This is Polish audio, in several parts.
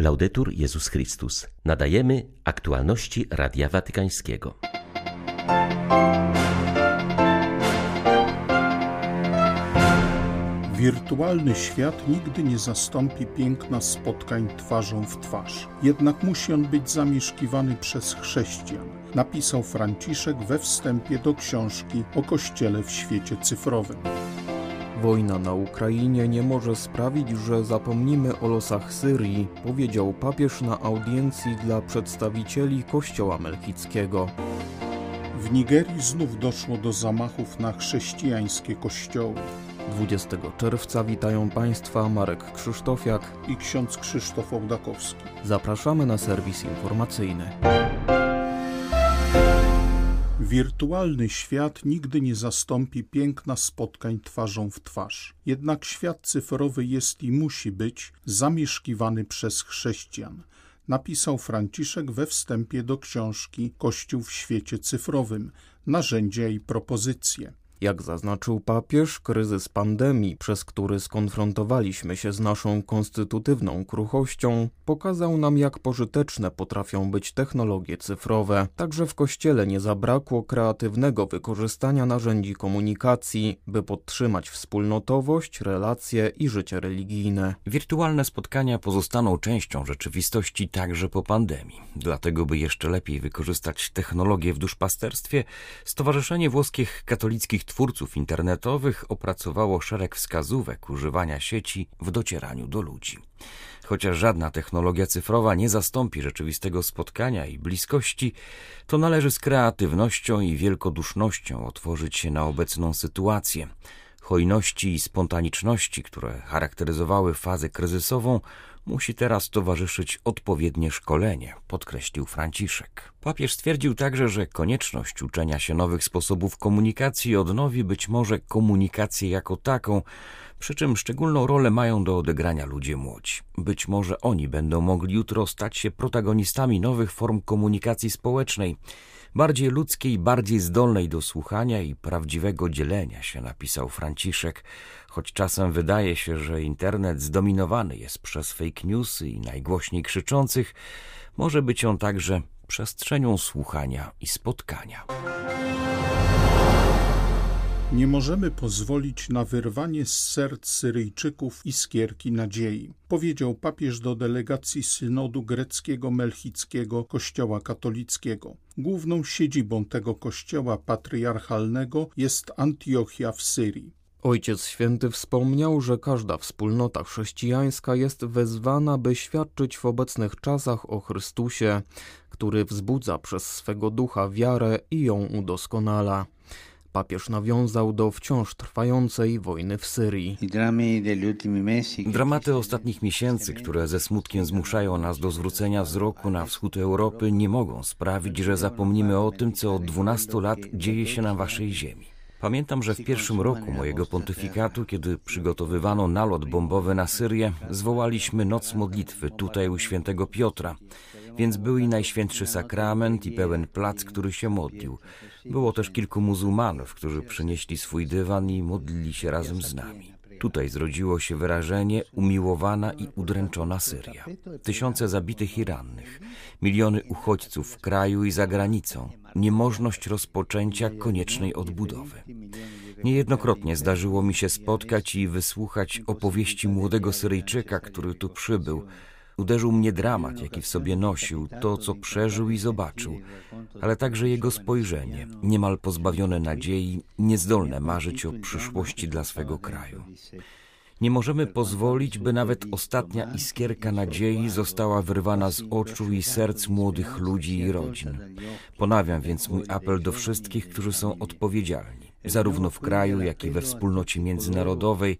Laudetur Jezus Chrystus. Nadajemy aktualności Radia Watykańskiego. Wirtualny świat nigdy nie zastąpi piękna spotkań twarzą w twarz. Jednak musi on być zamieszkiwany przez chrześcijan, napisał Franciszek we wstępie do książki o Kościele w świecie cyfrowym. Wojna na Ukrainie nie może sprawić, że zapomnimy o losach Syrii, powiedział papież na audiencji dla przedstawicieli Kościoła Melchickiego. W Nigerii znów doszło do zamachów na chrześcijańskie kościoły. 20 czerwca witają Państwa Marek Krzysztofiak i ksiądz Krzysztof Ołdakowski. Zapraszamy na serwis informacyjny. Wirtualny świat nigdy nie zastąpi piękna spotkań twarzą w twarz. Jednak świat cyfrowy jest i musi być zamieszkiwany przez chrześcijan. Napisał Franciszek we wstępie do książki Kościół w świecie cyfrowym narzędzia i propozycje. Jak zaznaczył papież, kryzys pandemii, przez który skonfrontowaliśmy się z naszą konstytutywną kruchością, pokazał nam, jak pożyteczne potrafią być technologie cyfrowe. Także w Kościele nie zabrakło kreatywnego wykorzystania narzędzi komunikacji, by podtrzymać wspólnotowość, relacje i życie religijne. Wirtualne spotkania pozostaną częścią rzeczywistości także po pandemii. Dlatego, by jeszcze lepiej wykorzystać technologię w duszpasterstwie, Stowarzyszenie Włoskich Katolickich twórców internetowych opracowało szereg wskazówek używania sieci w docieraniu do ludzi. Chociaż żadna technologia cyfrowa nie zastąpi rzeczywistego spotkania i bliskości, to należy z kreatywnością i wielkodusznością otworzyć się na obecną sytuację. Hojności i spontaniczności, które charakteryzowały fazę kryzysową, musi teraz towarzyszyć odpowiednie szkolenie, podkreślił Franciszek. Papież stwierdził także, że konieczność uczenia się nowych sposobów komunikacji odnowi być może komunikację jako taką, przy czym szczególną rolę mają do odegrania ludzie młodzi. Być może oni będą mogli jutro stać się protagonistami nowych form komunikacji społecznej, bardziej ludzkiej, bardziej zdolnej do słuchania i prawdziwego dzielenia się, napisał Franciszek, choć czasem wydaje się, że internet zdominowany jest przez fake newsy i najgłośniej krzyczących, może być on także przestrzenią słuchania i spotkania. Nie możemy pozwolić na wyrwanie z serc Syryjczyków iskierki nadziei, powiedział papież do delegacji synodu greckiego melchickiego Kościoła katolickiego. Główną siedzibą tego kościoła patriarchalnego jest Antiochia w Syrii. Ojciec Święty wspomniał, że każda wspólnota chrześcijańska jest wezwana, by świadczyć w obecnych czasach o Chrystusie, który wzbudza przez swego ducha wiarę i ją udoskonala. Papież nawiązał do wciąż trwającej wojny w Syrii. Dramaty ostatnich miesięcy, które ze smutkiem zmuszają nas do zwrócenia wzroku na wschód Europy, nie mogą sprawić, że zapomnimy o tym, co od 12 lat dzieje się na waszej ziemi. Pamiętam, że w pierwszym roku mojego pontyfikatu, kiedy przygotowywano nalot bombowy na Syrię, zwołaliśmy noc modlitwy tutaj u świętego Piotra. Więc był i Najświętszy Sakrament i pełen plac, który się modlił. Było też kilku muzułmanów, którzy przynieśli swój dywan i modlili się razem z nami. Tutaj zrodziło się wyrażenie umiłowana i udręczona Syria. Tysiące zabitych i rannych, miliony uchodźców w kraju i za granicą, niemożność rozpoczęcia koniecznej odbudowy. Niejednokrotnie zdarzyło mi się spotkać i wysłuchać opowieści młodego Syryjczyka, który tu przybył, Uderzył mnie dramat, jaki w sobie nosił, to, co przeżył i zobaczył, ale także jego spojrzenie, niemal pozbawione nadziei, niezdolne marzyć o przyszłości dla swego kraju. Nie możemy pozwolić, by nawet ostatnia iskierka nadziei została wyrwana z oczu i serc młodych ludzi i rodzin. Ponawiam więc mój apel do wszystkich, którzy są odpowiedzialni zarówno w kraju, jak i we wspólnocie międzynarodowej,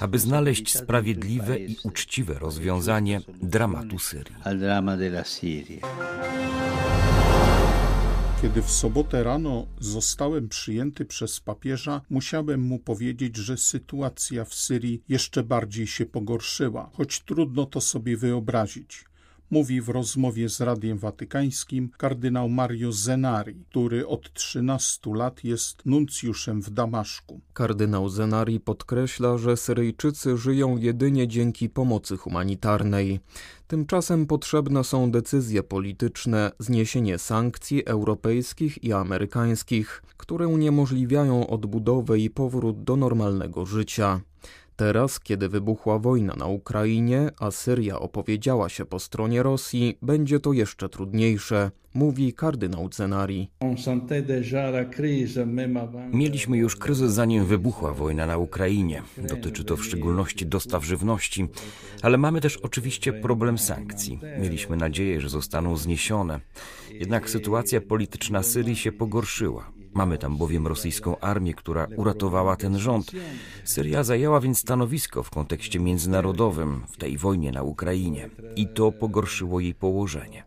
aby znaleźć sprawiedliwe i uczciwe rozwiązanie dramatu Syrii. Kiedy w sobotę rano zostałem przyjęty przez papieża, musiałem mu powiedzieć, że sytuacja w Syrii jeszcze bardziej się pogorszyła, choć trudno to sobie wyobrazić. Mówi w rozmowie z Radiem Watykańskim kardynał Mario Zenari, który od 13 lat jest nuncjuszem w Damaszku. Kardynał Zenari podkreśla, że Syryjczycy żyją jedynie dzięki pomocy humanitarnej. Tymczasem potrzebne są decyzje polityczne, zniesienie sankcji europejskich i amerykańskich, które uniemożliwiają odbudowę i powrót do normalnego życia. Teraz, kiedy wybuchła wojna na Ukrainie, a Syria opowiedziała się po stronie Rosji, będzie to jeszcze trudniejsze, mówi kardynał Cenari. Mieliśmy już kryzys zanim wybuchła wojna na Ukrainie. Dotyczy to w szczególności dostaw żywności, ale mamy też oczywiście problem sankcji. Mieliśmy nadzieję, że zostaną zniesione. Jednak sytuacja polityczna Syrii się pogorszyła. Mamy tam bowiem rosyjską armię, która uratowała ten rząd. Syria zajęła więc stanowisko w kontekście międzynarodowym w tej wojnie na Ukrainie i to pogorszyło jej położenie.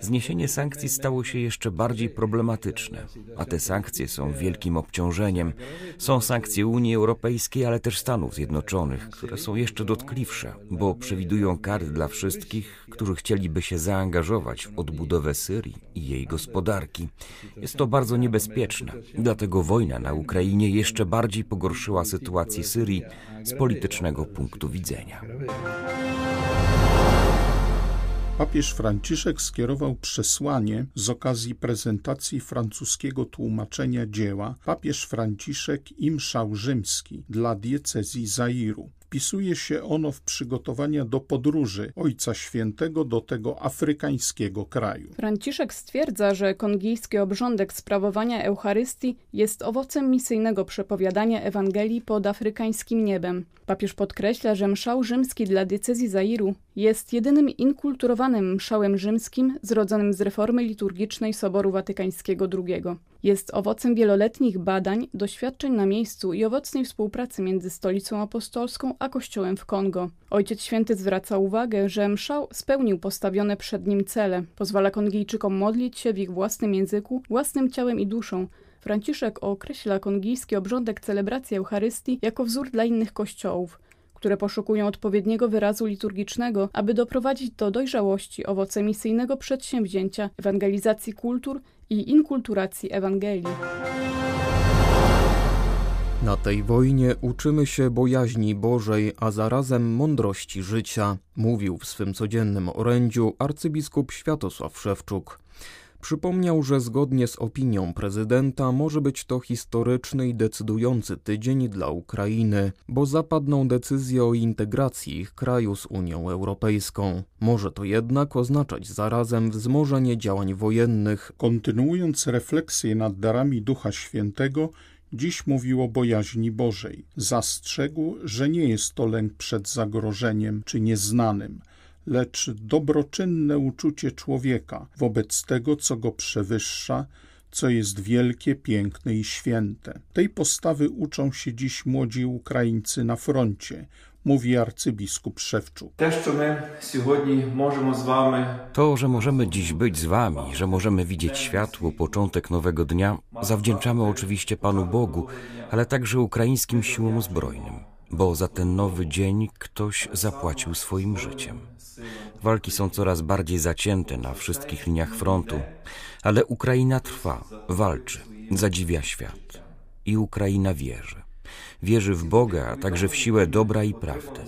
Zniesienie sankcji stało się jeszcze bardziej problematyczne, a te sankcje są wielkim obciążeniem. Są sankcje Unii Europejskiej, ale też Stanów Zjednoczonych, które są jeszcze dotkliwsze, bo przewidują kary dla wszystkich, którzy chcieliby się zaangażować w odbudowę Syrii i jej gospodarki. Jest to bardzo niebezpieczne Dlatego wojna na Ukrainie jeszcze bardziej pogorszyła sytuację Syrii z politycznego punktu widzenia. Papież Franciszek skierował przesłanie z okazji prezentacji francuskiego tłumaczenia dzieła Papież Franciszek i mszał rzymski dla diecezji Zairu wpisuje się ono w przygotowania do podróży Ojca Świętego do tego afrykańskiego kraju. Franciszek stwierdza, że kongijski obrządek sprawowania Eucharystii jest owocem misyjnego przepowiadania Ewangelii pod afrykańskim niebem. Papież podkreśla, że mszał rzymski dla diecezji Zairu jest jedynym inkulturowanym mszałem rzymskim zrodzonym z reformy liturgicznej Soboru Watykańskiego II. Jest owocem wieloletnich badań, doświadczeń na miejscu i owocnej współpracy między Stolicą Apostolską a Kościołem w Kongo. Ojciec Święty zwraca uwagę, że mszał spełnił postawione przed nim cele. Pozwala Kongijczykom modlić się w ich własnym języku, własnym ciałem i duszą, Franciszek określa kongijski obrządek celebracji Eucharystii jako wzór dla innych kościołów, które poszukują odpowiedniego wyrazu liturgicznego, aby doprowadzić do dojrzałości owoce misyjnego przedsięwzięcia ewangelizacji kultur i inkulturacji Ewangelii. Na tej wojnie uczymy się bojaźni Bożej, a zarazem mądrości życia, mówił w swym codziennym orędziu arcybiskup Światosław Szewczuk. Przypomniał, że zgodnie z opinią prezydenta może być to historyczny i decydujący tydzień dla Ukrainy, bo zapadną decyzje o integracji ich kraju z Unią Europejską. Może to jednak oznaczać zarazem wzmożenie działań wojennych. Kontynuując refleksję nad darami Ducha Świętego, Dziś mówił o bojaźni Bożej. Zastrzegł, że nie jest to lęk przed zagrożeniem czy nieznanym, lecz dobroczynne uczucie człowieka wobec tego, co go przewyższa, co jest wielkie, piękne i święte. Tej postawy uczą się dziś młodzi Ukraińcy na froncie, mówi arcybiskup Szewczuk. To, że możemy dziś być z wami, że możemy widzieć światło, początek nowego dnia, zawdzięczamy oczywiście Panu Bogu, ale także ukraińskim siłom zbrojnym, bo za ten nowy dzień ktoś zapłacił swoim życiem. Walki są coraz bardziej zacięte na wszystkich liniach frontu, ale Ukraina trwa, walczy, zadziwia świat. I Ukraina wierzy. Wierzy w Boga, a także w siłę dobra i prawdy.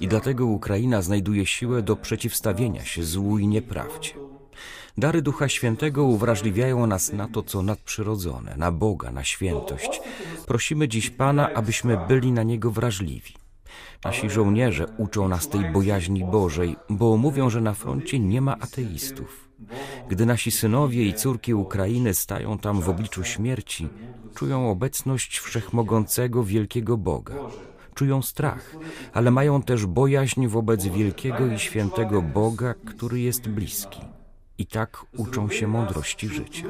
I dlatego Ukraina znajduje siłę do przeciwstawienia się złu i nieprawdzie. Dary Ducha Świętego uwrażliwiają nas na to, co nadprzyrodzone, na Boga, na świętość. Prosimy dziś Pana, abyśmy byli na Niego wrażliwi. Nasi żołnierze uczą nas tej bojaźni Bożej, bo mówią, że na froncie nie ma ateistów. Gdy nasi synowie i córki Ukrainy stają tam w obliczu śmierci, czują obecność wszechmogącego wielkiego Boga. Czują strach, ale mają też bojaźń wobec wielkiego i świętego Boga, który jest bliski i tak uczą się mądrości życia.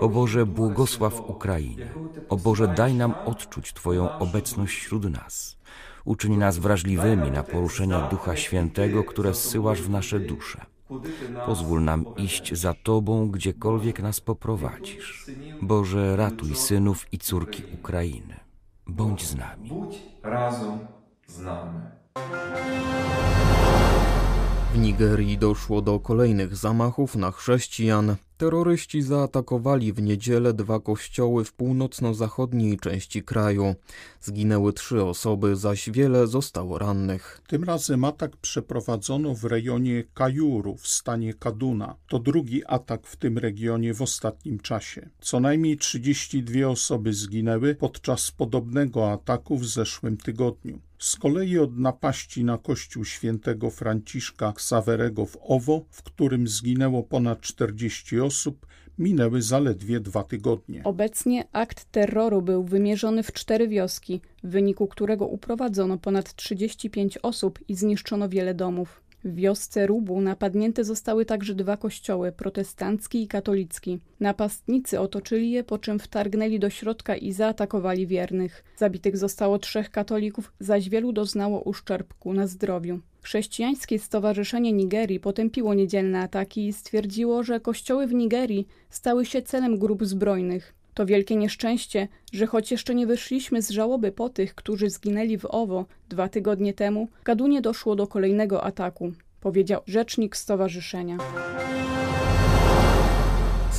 O Boże, błogosław Ukrainę. O Boże, daj nam odczuć Twoją obecność wśród nas. Uczyń nas wrażliwymi na poruszenia Ducha Świętego, które zsyłasz w nasze dusze. Pozwól nam iść za Tobą, gdziekolwiek nas poprowadzisz. Boże, ratuj synów i córki Ukrainy. Bądź z nami. Bądź razem z nami. W Nigerii doszło do kolejnych zamachów na chrześcijan. Terroryści zaatakowali w niedzielę dwa kościoły w północno-zachodniej części kraju. Zginęły trzy osoby, zaś wiele zostało rannych. Tym razem atak przeprowadzono w rejonie Kajuru w stanie Kaduna. To drugi atak w tym regionie w ostatnim czasie. Co najmniej 32 osoby zginęły podczas podobnego ataku w zeszłym tygodniu. Z kolei od napaści na kościół świętego Franciszka Ksawerego w Owo, w którym zginęło ponad 40 osób, minęły zaledwie dwa tygodnie. Obecnie akt terroru był wymierzony w cztery wioski, w wyniku którego uprowadzono ponad 35 osób i zniszczono wiele domów. W wiosce Rubu napadnięte zostały także dwa kościoły, protestancki i katolicki. Napastnicy otoczyli je, po czym wtargnęli do środka i zaatakowali wiernych. Zabitych zostało trzech katolików, zaś wielu doznało uszczerbku na zdrowiu. Chrześcijańskie Stowarzyszenie Nigerii potępiło niedzielne ataki i stwierdziło, że kościoły w Nigerii stały się celem grup zbrojnych. To wielkie nieszczęście, że choć jeszcze nie wyszliśmy z żałoby po tych, którzy zginęli w Owo dwa tygodnie temu, w Kadunie doszło do kolejnego ataku, powiedział rzecznik stowarzyszenia.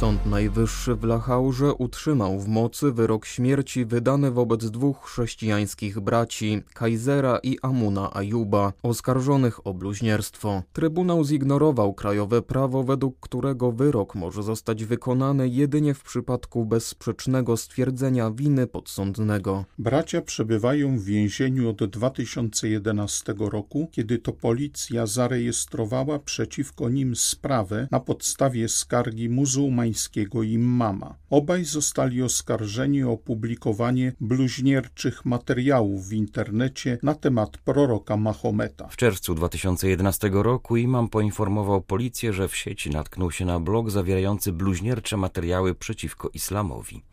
Sąd Najwyższy w Lachaurze utrzymał w mocy wyrok śmierci wydany wobec dwóch chrześcijańskich braci, Kajzera i Amuna Ajuba, oskarżonych o bluźnierstwo. Trybunał zignorował krajowe prawo, według którego wyrok może zostać wykonany jedynie w przypadku bezsprzecznego stwierdzenia winy podsądnego. Bracia przebywają w więzieniu od 2011 roku, kiedy to policja zarejestrowała przeciwko nim sprawę na podstawie skargi muzułmańskiej Obaj zostali oskarżeni o publikowanie bluźnierczych materiałów w internecie na temat proroka Mahometa. W czerwcu 2011 roku imam poinformował policję, że w sieci natknął się na blog zawierający bluźniercze materiały przeciwko islamowi.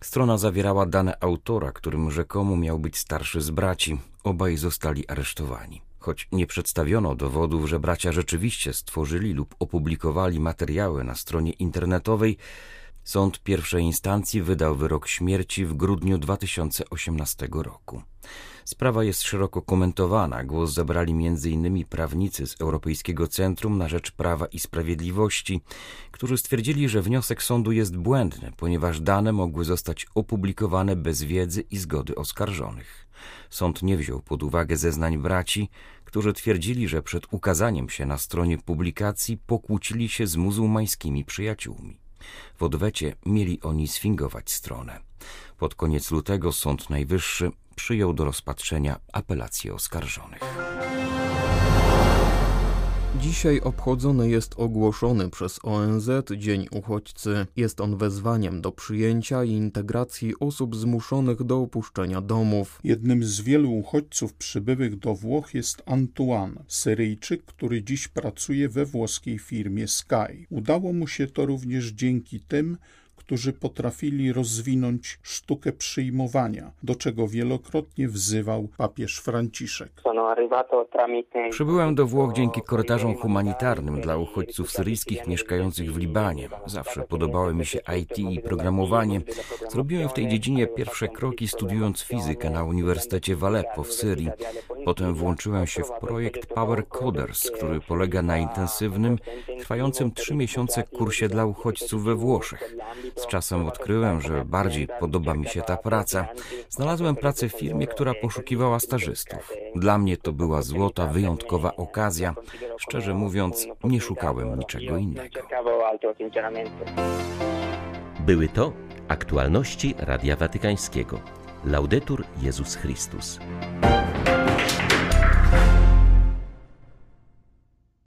Strona zawierała dane autora, którym rzekomo miał być starszy z braci. Obaj zostali aresztowani. Choć nie przedstawiono dowodów, że bracia rzeczywiście stworzyli lub opublikowali materiały na stronie internetowej, sąd pierwszej instancji wydał wyrok śmierci w grudniu 2018 roku. Sprawa jest szeroko komentowana. Głos zabrali m.in. prawnicy z Europejskiego Centrum na Rzecz Prawa i Sprawiedliwości, którzy stwierdzili, że wniosek sądu jest błędny, ponieważ dane mogły zostać opublikowane bez wiedzy i zgody oskarżonych. Sąd nie wziął pod uwagę zeznań braci, którzy twierdzili, że przed ukazaniem się na stronie publikacji pokłócili się z muzułmańskimi przyjaciółmi. W odwecie mieli oni sfingować stronę. Pod koniec lutego Sąd Najwyższy przyjął do rozpatrzenia apelację oskarżonych. Dzisiaj obchodzony jest ogłoszony przez ONZ Dzień Uchodźcy. Jest on wezwaniem do przyjęcia i integracji osób zmuszonych do opuszczenia domów. Jednym z wielu uchodźców przybyłych do Włoch jest Antoine, Syryjczyk, który dziś pracuje we włoskiej firmie Sky. Udało mu się to również dzięki tym, którzy potrafili rozwinąć sztukę przyjmowania, do czego wielokrotnie wzywał papież Franciszek. Przybyłem do Włoch dzięki korytarzom humanitarnym dla uchodźców syryjskich mieszkających w Libanie. Zawsze podobały mi się IT i programowanie. Zrobiłem w tej dziedzinie pierwsze kroki studiując fizykę na Uniwersytecie w Aleppo w Syrii. Potem włączyłem się w projekt Power Coders, który polega na intensywnym, trwającym trzy miesiące kursie dla uchodźców we Włoszech. Z czasem odkryłem, że bardziej podoba mi się ta praca. Znalazłem pracę w firmie, która poszukiwała stażystów. Dla mnie to była złota, wyjątkowa okazja. Szczerze mówiąc, nie szukałem niczego innego. Były to aktualności Radia Watykańskiego. Laudetur Jezus Chrystus.